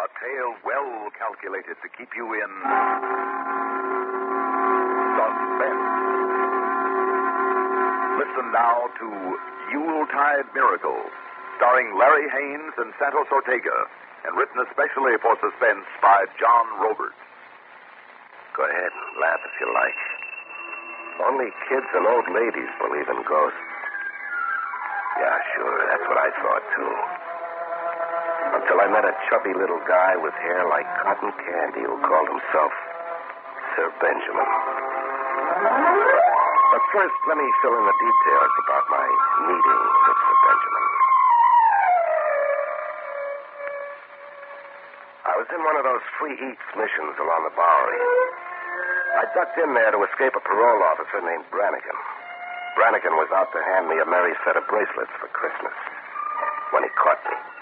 A tale well calculated to keep you in suspense. Listen now to Yuletide Miracle, starring Larry Haines and Santos Ortega, and written especially for suspense by John Roberts. Go ahead, and laugh if you like. Only kids and old ladies believe in ghosts. Yeah, sure, that's what I thought, too. Until I met a chubby little guy with hair like cotton candy who called himself Sir Benjamin. But first, let me fill in the details about my meeting with Sir Benjamin. I was in one of those free eats missions along the Bowery. I ducked in there to escape a parole officer named Brannigan. Brannigan was out to hand me a merry set of bracelets for Christmas when he caught me.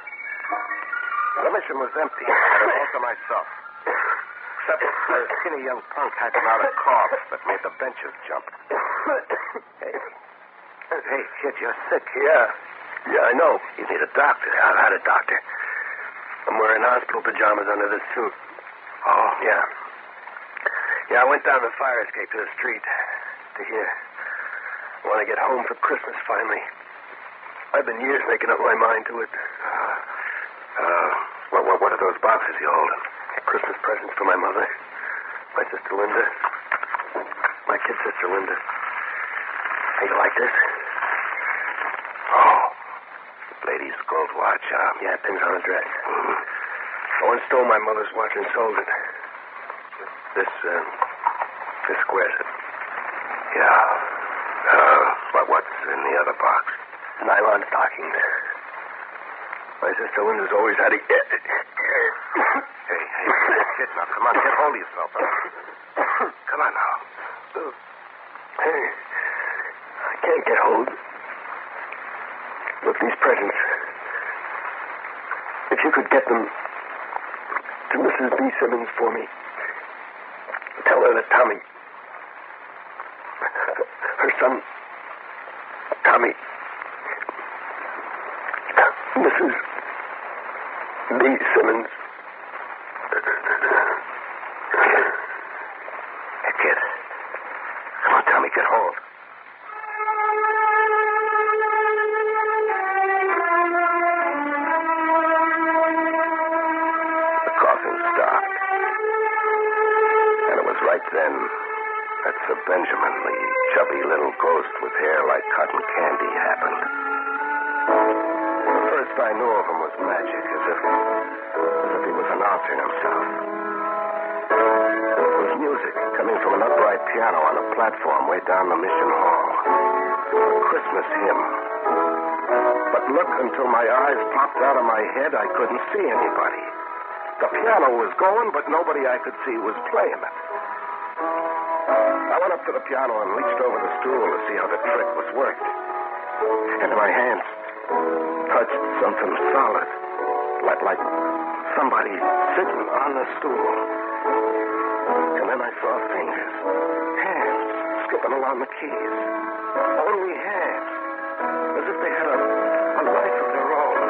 The mission was empty. I had it all to myself. Except for a skinny young punk hacking out a cough that made the benches jump. Hey, hey, kid, you're sick. Yeah. Yeah, I know. You need a doctor. I've had a doctor. I'm wearing hospital pajamas under this suit. Oh, Yeah. Yeah, I went down the fire escape to the street to here. I want to get home for Christmas finally. I've been years making up my mind to it. Uh, what, what, what are those boxes you holding? Christmas presents for my mother, my sister Linda, my kid sister Linda. Hey, you like this? Oh, lady's gold watch, huh? Yeah, it pins on a dress. Mhm. I once stole my mother's watch and sold it. This, uh, this squares it. Yeah. Uh, what, what's in the other box? Nylon stockings. My sister Linda's always had a... Hey, hey, kid, now come on, get hold of yourself. Huh? Come on now. Hey, I can't get hold. Look, these presents. If you could get them to Mrs. B. Simmons for me, tell her that Tommy, her son, Tommy, Mrs. Simmons. Piano on a platform way down the mission hall. A Christmas hymn. But look, until my eyes popped out of my head, I couldn't see anybody. The piano was going, but nobody I could see was playing it. I went up to the piano and reached over the stool to see how the trick was worked. And my hands touched something solid, like, like somebody sitting on the stool. Skipping along the keys. Only hands, as if they had a, a life of their own.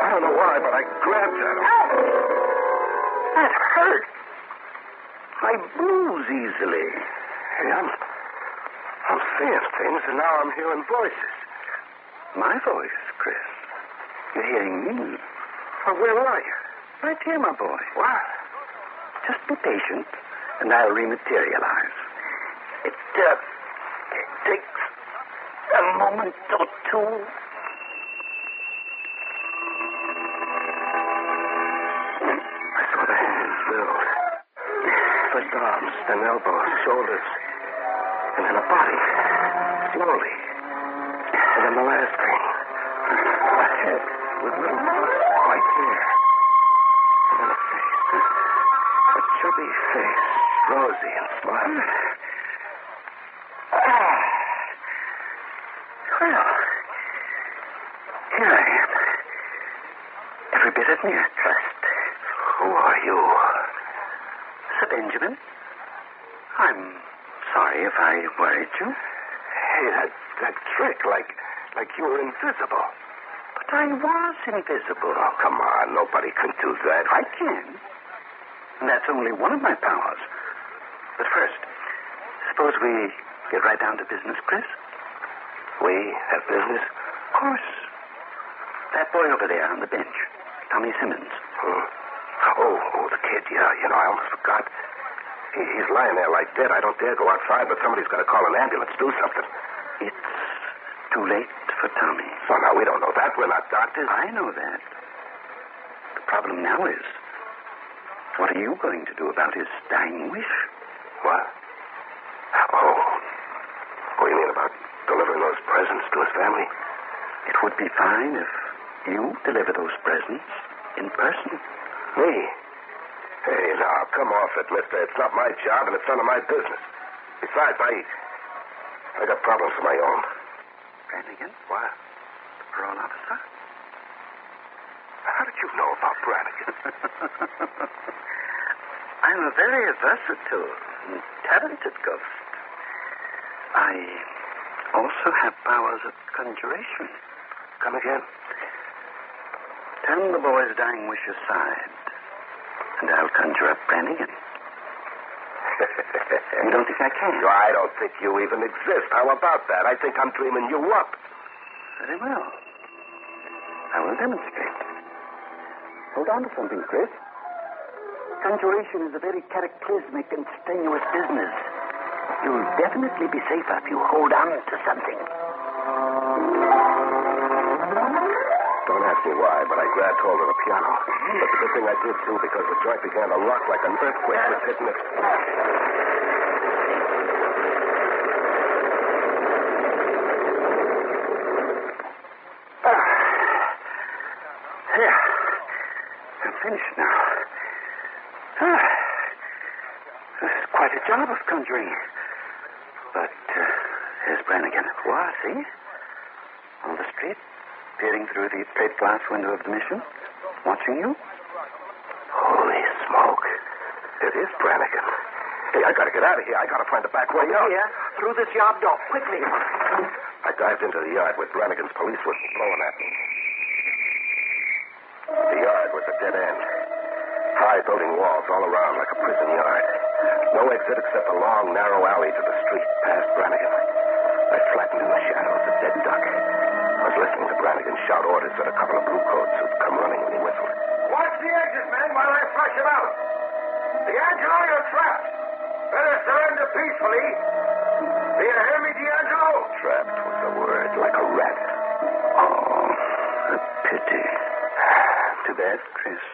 I don't know why, but I grabbed at them. That hurt. I bruise easily. Hey, I'm, I'm seeing things, and now I'm hearing voices. My voice, Chris. You're hearing me. Well, where are you? Right here, my boy. What? Just be patient, and I'll rematerialize. Uh, takes a moment or two. I saw the hands build. First arms, then elbows, shoulders, and then a body. Slowly. And then the last thing. A head with little of white hair. And then a face. A chubby face, rosy and smiling. Ah. Well, here I am. Every bit at near trust. Who are you? Sir Benjamin, I'm sorry if I worried you. Hey, that, that trick, like, like you were invisible. But I was invisible. Oh, come on. Nobody can do that. I can. And that's only one of my powers. But first, suppose we get right down to business, Chris? We have business? Of course. That boy over there on the bench, Tommy Simmons. Hmm. Oh, oh, the kid, yeah. You know, I almost forgot. He, he's lying there like dead. I don't dare go outside, but somebody's got to call an ambulance. Do something. It's too late for Tommy. Oh, now, we don't know that. We're not doctors. I know that. The problem now is, what are you going to do about his dying wish? What? Oh. Oh, you mean about delivering those presents to his family? It would be fine if you deliver those presents in person. Me? Hey, now, come off it, mister. It's not my job, and it's none of my business. Besides, I... I got problems of my own. Brannigan, What? the parole officer? How did you know about Brannigan? I'm a very versatile and talented ghost. I also have powers of conjuration. Come again? Turn the boy's dying wish aside, and I'll conjure up Brannigan. You don't think I can? No, I don't think you even exist. How about that? I think I'm dreaming you up. Very well. I will demonstrate. Hold on to something, Chris. Conjuration is a very cataclysmic and strenuous business. You'll definitely be safer if you hold on to something. Don't ask me why, but I grabbed hold of the piano. But the good thing I did, too, because the joint began to rock like an earthquake was hitting it. There. I'm finished now. Ah, this is quite a job of conjuring. But uh, here's Brannigan. What? See? On the street, peering through the plate glass window of the mission, watching you. Holy smoke. It is Brannigan. Hey, I gotta get out of here. I gotta find the back way out. Here, through this yard door, quickly. I dived into the yard where Brannigan's police was blowing at me. The yard was a dead end. High building walls all around like a prison yard. No exit except a long, narrow alley to the street past Brannigan. I flattened in the shadow of a dead duck. I was listening to Brannigan shout orders at a couple of blue coats who'd come running when he whistled. Watch the exit, men, while I flush him out. D'Angelo, you're trapped. Better surrender peacefully. Do you hear me, D'Angelo? Trapped was the word, like a rat. Oh, a pity. Ah. Too bad, Chris.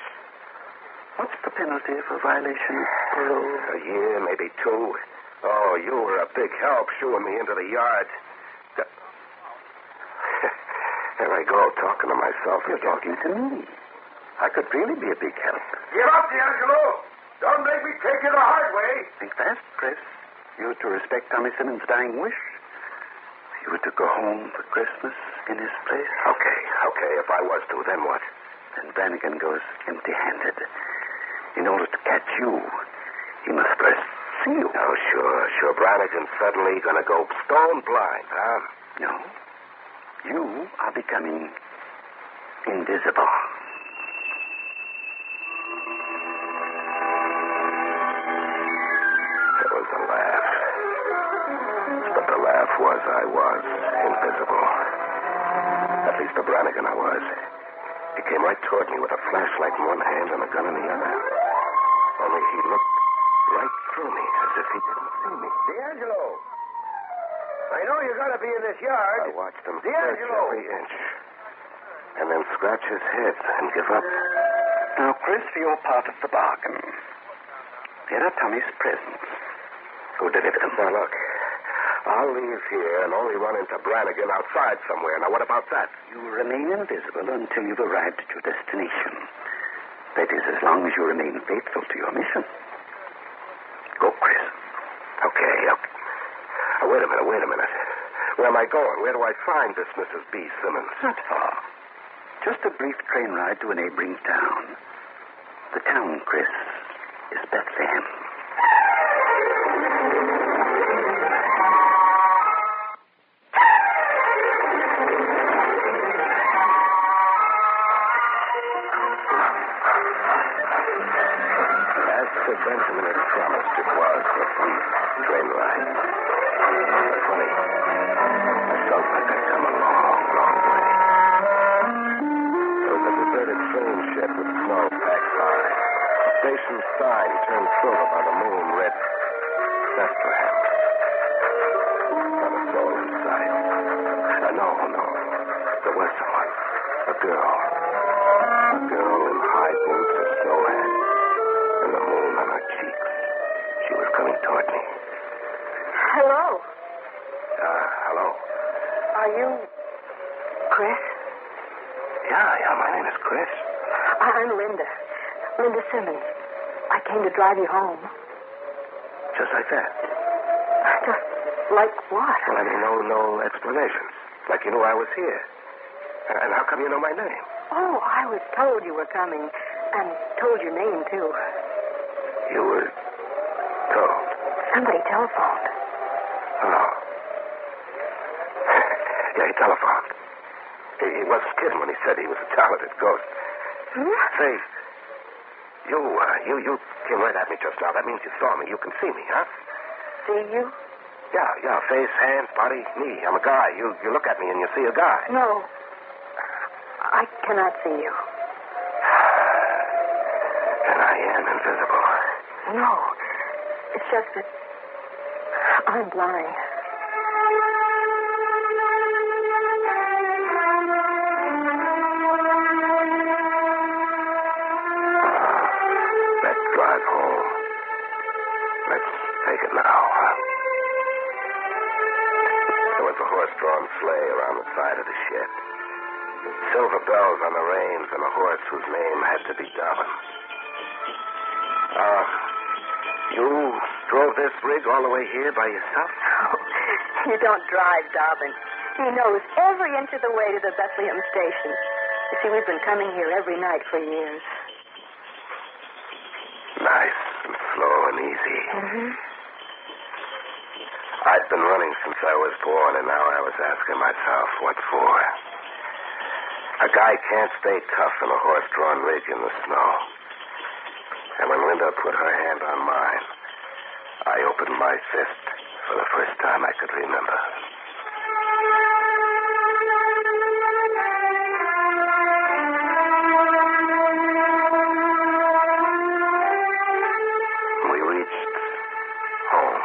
What's the penalty for violation? A year, maybe two. Oh, you were a big help shooing me into the yard. Th- There I go, talking to myself. You're talking to me. I could really be a big help. Give up, D'Angelo. Don't make me take you the hard way. Think fast, Chris. You were to respect Tommy Simmons' dying wish. You were to go home for Christmas in his place. Okay, okay, if I was to, then what? Then Brannigan goes empty handed. In order to catch you, he must first see you. Oh, sure, sure. Brannigan's suddenly gonna go stone blind, huh? No. You are becoming invisible. There was a laugh. But the laugh was I was invisible. At least to Brannigan I was. He came right toward me with a flashlight in one hand and a gun in the other. Only he looked through me as if he didn't see me. D'Angelo. I know you gotta be in this yard. I watched him search D'Angelo. every inch. And then scratch his head and give up. Now, Chris, for your part of the bargain. Here are Tommy's presents. Go deliver them. Now, look. I'll leave here and only run into Brannigan outside somewhere. Now, what about that? You remain invisible until you've arrived at your destination. That is, as long as you remain faithful to your mission. Where am I going? Where do I find this Mrs. B. Simmons? Not far. Just a brief train ride to a neighboring town. The town, Chris, is Bethlehem. Benjamin had promised it was a brief train ride. Funny. The station sign turned silver by the moon read Bethlehem. Not a soul in sight. Uh, no, no. There was someone. A girl. A girl in high boots, a snow hat, and the moon on her cheeks. She was coming toward me. Hello. Uh, hello? Are you Chris? Yeah, yeah, my name is Chris. I'm Linda. Linda Simmons. Came to drive you home. Just like that. Just like what? Well, I mean, no, no explanations. Like you knew I was here. And, and how come you know my name? Oh, I was told you were coming, and told your name too. You were told. Somebody telephoned. Oh. yeah, he telephoned. He, he wasn't kidding when he said he was a talented ghost. Hmm? Say, you, uh, you, you came right at me just now. That means you saw me. You can see me, huh? See you? Yeah, yeah. Face, hands, body, me. I'm a guy. You, you look at me and you see a guy. No. I cannot see you. And I am invisible. No. It's just that I'm blind. Silver bells on the reins and a horse whose name had to be Dobbin. Uh, you drove this rig all the way here by yourself? you don't drive, Dobbin. He knows every inch of the way to the Bethlehem station. You see, we've been coming here every night for years. Nice and slow and easy. Mm-hmm. I'd been running since I was born, and now I was asking myself, what for? A guy can't stay tough in a horse-drawn rig in the snow. And when Linda put her hand on mine, I opened my fist for the first time I could remember. We reached home.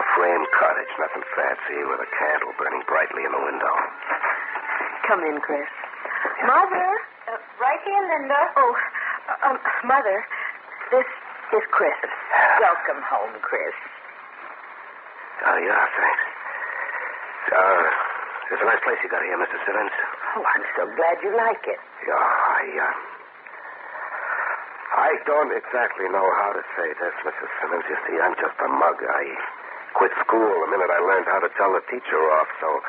A framed cottage, nothing fancy, with a candle burning brightly in the window. Come in, Chris. Mother. Uh, right here, Linda. Oh, uh, um, Mother, this is Chris. Welcome home, Chris. Oh, yeah, thanks. Uh, it's a nice place you got here, Mr. Simmons. Oh, I'm so glad you like it. Yeah, I, uh, I don't exactly know how to say this, Mrs. Simmons. You see, I'm just a mug. I quit school the minute I learned how to tell the teacher off, so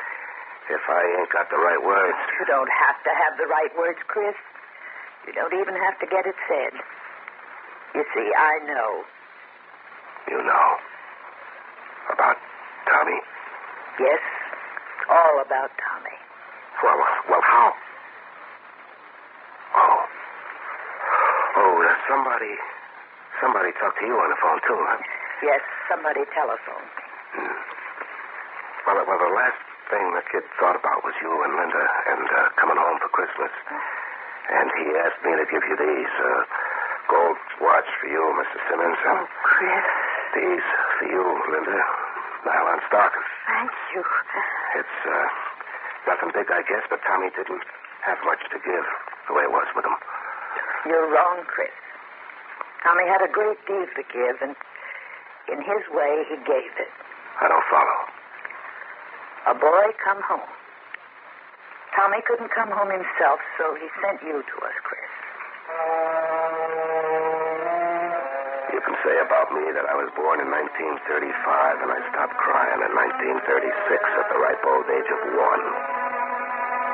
if I ain't got the right words. You don't have to have the right words, Chris. You don't even have to get it said. You see, I know. You know. About Tommy? Yes, all about Tommy. Well, well, how? Oh. Oh, uh, somebody, somebody talked to you on the phone, too, huh? Yes, somebody telephoned. Hmm. Well, well, the last thing the kid thought about was you and Linda and uh, coming home for Christmas. And he asked me to give you these. Uh, gold watch for you, Mr. Simmons. And Oh, Chris. these for you, Linda. Nylon stockings. Thank you. It's uh, nothing big, I guess, but Tommy didn't have much to give the way it was with him. You're wrong, Chris. Tommy had a great deal to give, and in his way, he gave it. I don't follow. A boy come home. Tommy couldn't come home himself, so he sent you to us, Chris. You can say about me that I was born in 1935 and I stopped crying in 1936 at the ripe old age of one.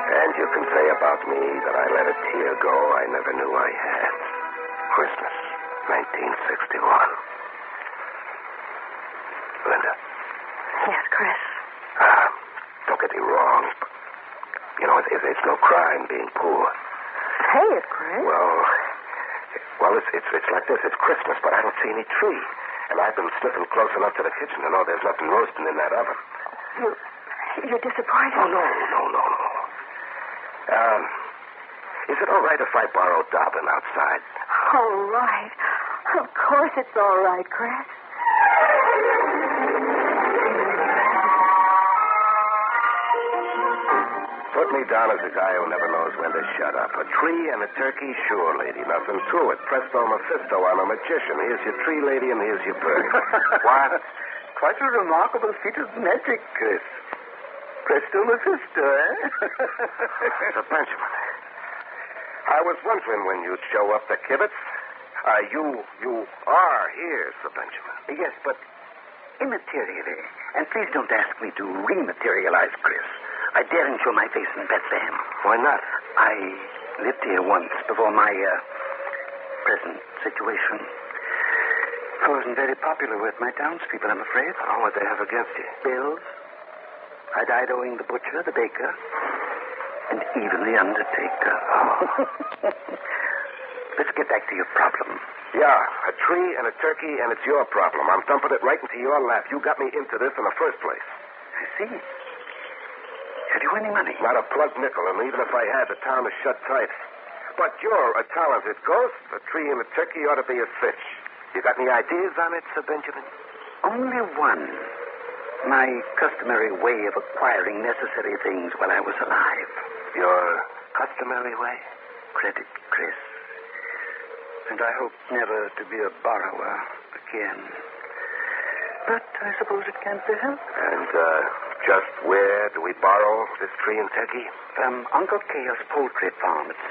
And you can say about me that I let a tear go I never knew I had. Christmas, 1961. Linda, Yes, Chris. Don't get me wrong. You know, it, it, it's no crime being poor. Say it, Chris. Well, Well, it's, it's, it's like this. It's Christmas, but I don't see any tree. And I've been sniffing close enough to the kitchen to know there's nothing roasting in that oven. You, you're disappointed? Oh, no, no, no, no. Um, is it all right if I borrow Dobbin outside? All right. Of course it's all right, Chris. Put me down as a guy who never knows when to shut up. A tree and a turkey, sure, lady. Nothing to it. Presto Mephisto, I'm a magician. Here's your tree, lady, and here's your bird. what? Quite a remarkable feat of magic, Chris. Presto Mephisto, eh? Sir Benjamin. I was wondering when you'd show up to Kibitz. Uh, you, you are here, Sir Benjamin. yes, but immaterially. And please don't ask me to rematerialize, Chris. I daren't show my face in Bethlehem. Why not? I lived here once before my uh, present situation. I wasn't very popular with my townspeople, I'm afraid. Oh, what they have against you? Bills. I died owing the butcher, the baker, and even the undertaker. Let's get back to your problem. Yeah, a tree and a turkey, and it's your problem. I'm dumping it right into your lap. You got me into this in the first place. I see. Have you any money? Not a plug nickel, and even if I had, the town is shut tight. But you're a talented ghost. A tree and a turkey ought to be a fish. You got any ideas on it, Sir Benjamin? Only one. My customary way of acquiring necessary things while I was alive. Your customary way? Credit, Chris. And I hope never to be a borrower again. But I suppose it can't be helped. And, uh, just where do we borrow this tree and turkey? From Uncle Chaos Poultry Farm. It's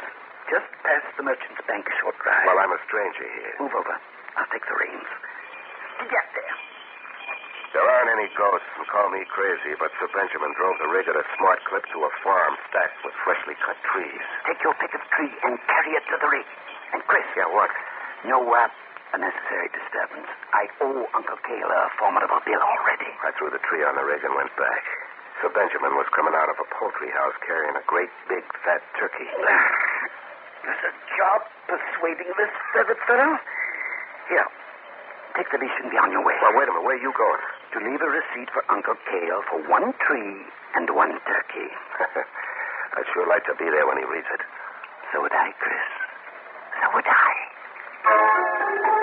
just past the Merchant's Bank a short drive. Well, I'm a stranger here. Move over. I'll take the reins. Get there. There aren't any ghosts who call me crazy, but Sir Benjamin drove the rig at a smart clip to a farm stacked with freshly cut trees. Take your pick of tree and carry it to the rig. And Chris. Yeah, what? No uh, unnecessary disturbance. I owe Uncle Cale a formidable bill already. I threw the tree on the rig and went back. Sir Benjamin was coming out of a poultry house carrying a great big fat turkey. There's a job persuading this feathered fellow. Here, take the leash and be on your way. Well, wait a minute. Where are you going? To leave a receipt for Uncle Cale for one tree and one turkey. I'd sure like to be there when he reads it. So would I, Chris. So would I.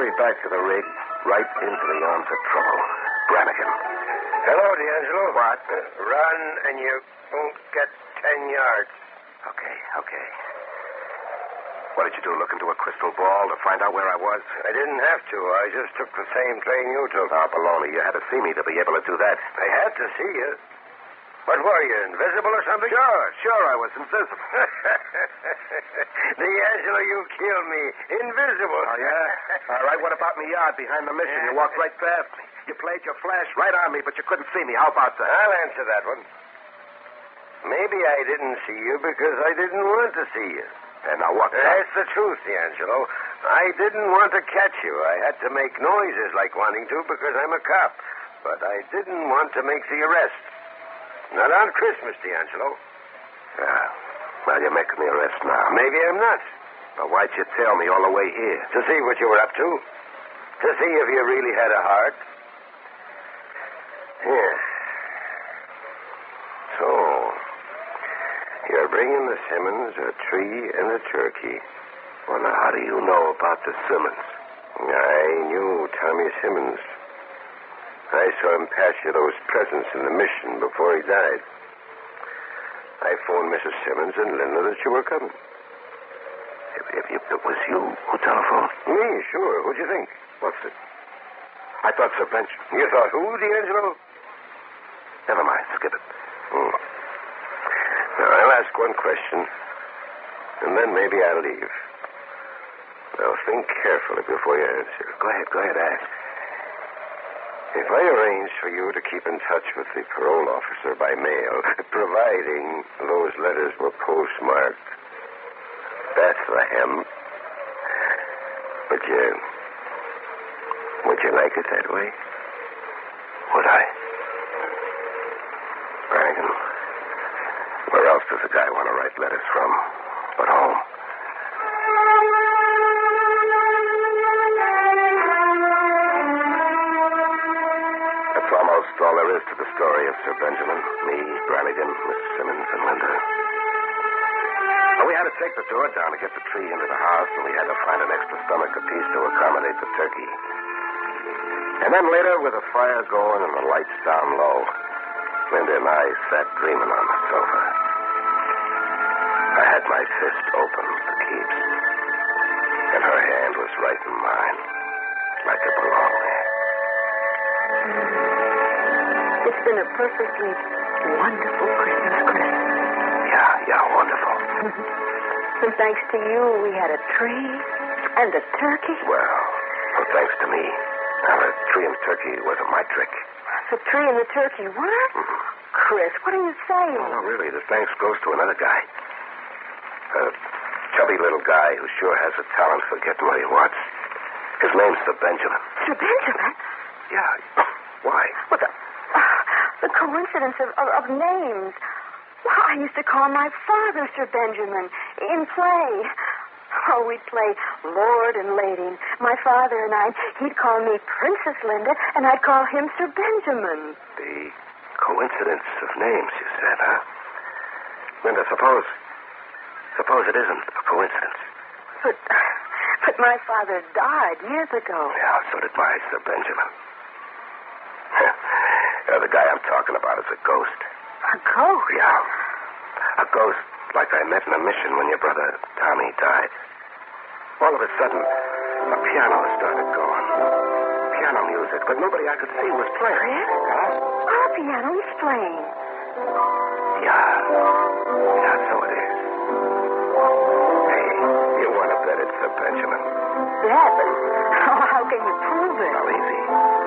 hurried back to the rig, right into the arms of trouble. Brannigan. Hello, D'Angelo. What? Run, and you won't get ten yards. Okay, okay. What did you do? Look into a crystal ball to find out where I was? I didn't have to. I just took the same train you took. Oh, baloney. You had to see me to be able to do that. I had to see you. What were you, invisible or something? Sure, sure, I was invisible. D'Angelo, you killed me. Invisible. Oh, yeah? All right, what about me yard behind the mission? You walked right past me. You played your flash right on me, but you couldn't see me. How about that? I'll answer that one. Maybe I didn't see you because I didn't want to see you. And now what? That's the truth, D'Angelo. I didn't want to catch you. I had to make noises like wanting to because I'm a cop. But I didn't want to make the arrest. Not on Christmas, D'Angelo. Yeah. Well, you're making the arrest now. Maybe I'm not. But why'd you tell me all the way here? To see what you were up to. To see if you really had a heart. Here. So, you're bringing the Simmons a tree and a turkey. Well, now, how do you know about the Simmons? I knew Tommy Simmons. I saw him pass you those presents in the mission before he died. I phoned Mrs. Simmons and Linda that you were coming. If, if, if it was you who telephoned. Me, sure. What'd you think? What's it? I thought Sir Benjamin. You thought who, D'Angelo? Never mind. Skip it. Hmm. Now, I'll ask one question, and then maybe I'll leave. Now, think carefully before you answer. Go ahead. Go ahead. Ask. If I arrange for you to keep in touch with the parole officer by mail, providing those letters were postmarked Bethlehem, would you, would you like it that way? Would I? Brannigan, where else does a guy want to write letters from? Story of Sir Benjamin, me, Brannigan, Miss Simmons, and Linda. We had to take the door down to get the tree into the house, and we had to find an extra stomach apiece to accommodate the turkey. And then later, with the fire going and the lights down low, Linda and I sat dreaming on the sofa. I had my fist open for keeps, and her hand was right in mine, like it belonged there. It's been a perfectly wonderful Christmas, Chris. Yeah, yeah, wonderful. And thanks to you, we had a tree and a turkey. Well, well, thanks to me. Now, the tree and turkey wasn't my trick. The tree and the turkey. What? Mm-hmm. Chris, what are you saying? Oh, no, really, the thanks goes to another guy. A chubby little guy who sure has a talent for getting what he wants. His name's Sir Benjamin. Sir Benjamin? Yeah. Why? Well, the, the coincidence of, of, of names. Well, I used to call my father Sir Benjamin in play. Oh, we'd play Lord and Lady. My father and I, he'd call me Princess Linda, and I'd call him Sir Benjamin. The coincidence of names, you said, huh? Linda, suppose. Suppose it isn't a coincidence. But, but my father died years ago. Yeah, so did my Sir Benjamin. The guy I'm talking about is a ghost. A ghost? Yeah. A ghost like I met in a mission when your brother Tommy died. All of a sudden, a piano started going. Piano music, but nobody I could see was playing. Chris? Huh? Our piano is playing. Yeah. Yeah, so it is. Hey, you want to bet it's Sir Benjamin? Yeah, but oh, how can you prove it? Well, easy.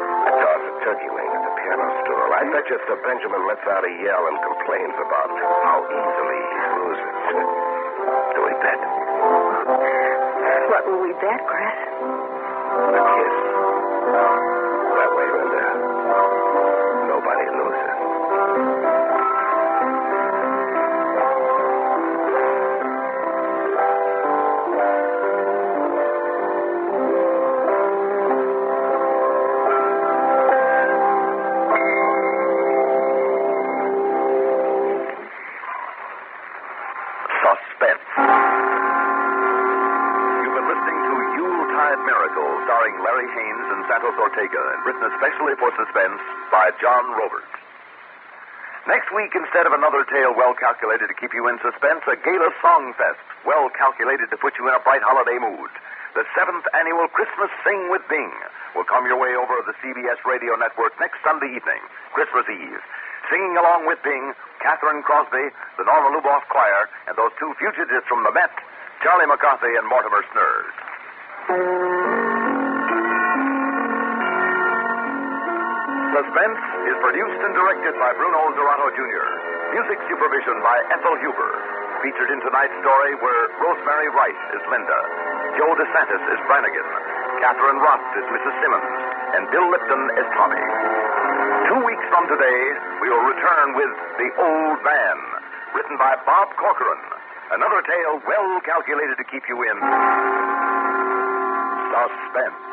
I turkey at the piano stool. I bet you Sir Benjamin lets out a yell and complains about how easily he loses. Do we bet? What will we bet, Chris? A kiss. Written especially for Suspense by John Roberts. Next week, instead of another tale well calculated to keep you in suspense, a gala song fest well calculated to put you in a bright holiday mood. The seventh annual Christmas Sing with Bing will come your way over the CBS radio network next Sunday evening, Christmas Eve. Singing along with Bing, Kathryn Crosby, the Norma Luboff Choir, and those two fugitives from the Met, Charlie McCarthy and Mortimer Snerd. Suspense is produced and directed by Bruno Zirato Jr. Music supervision by Ethel Huber. Featured in tonight's story were Rosemary Rice as Linda, Joe DeSantis as Brannigan, Catherine Roth as Mrs. Simmons, and Bill Lipton as Tommy. Two weeks from today, we will return with The Old Man, written by Bob Corcoran. Another tale well calculated to keep you in suspense.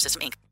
System Inc.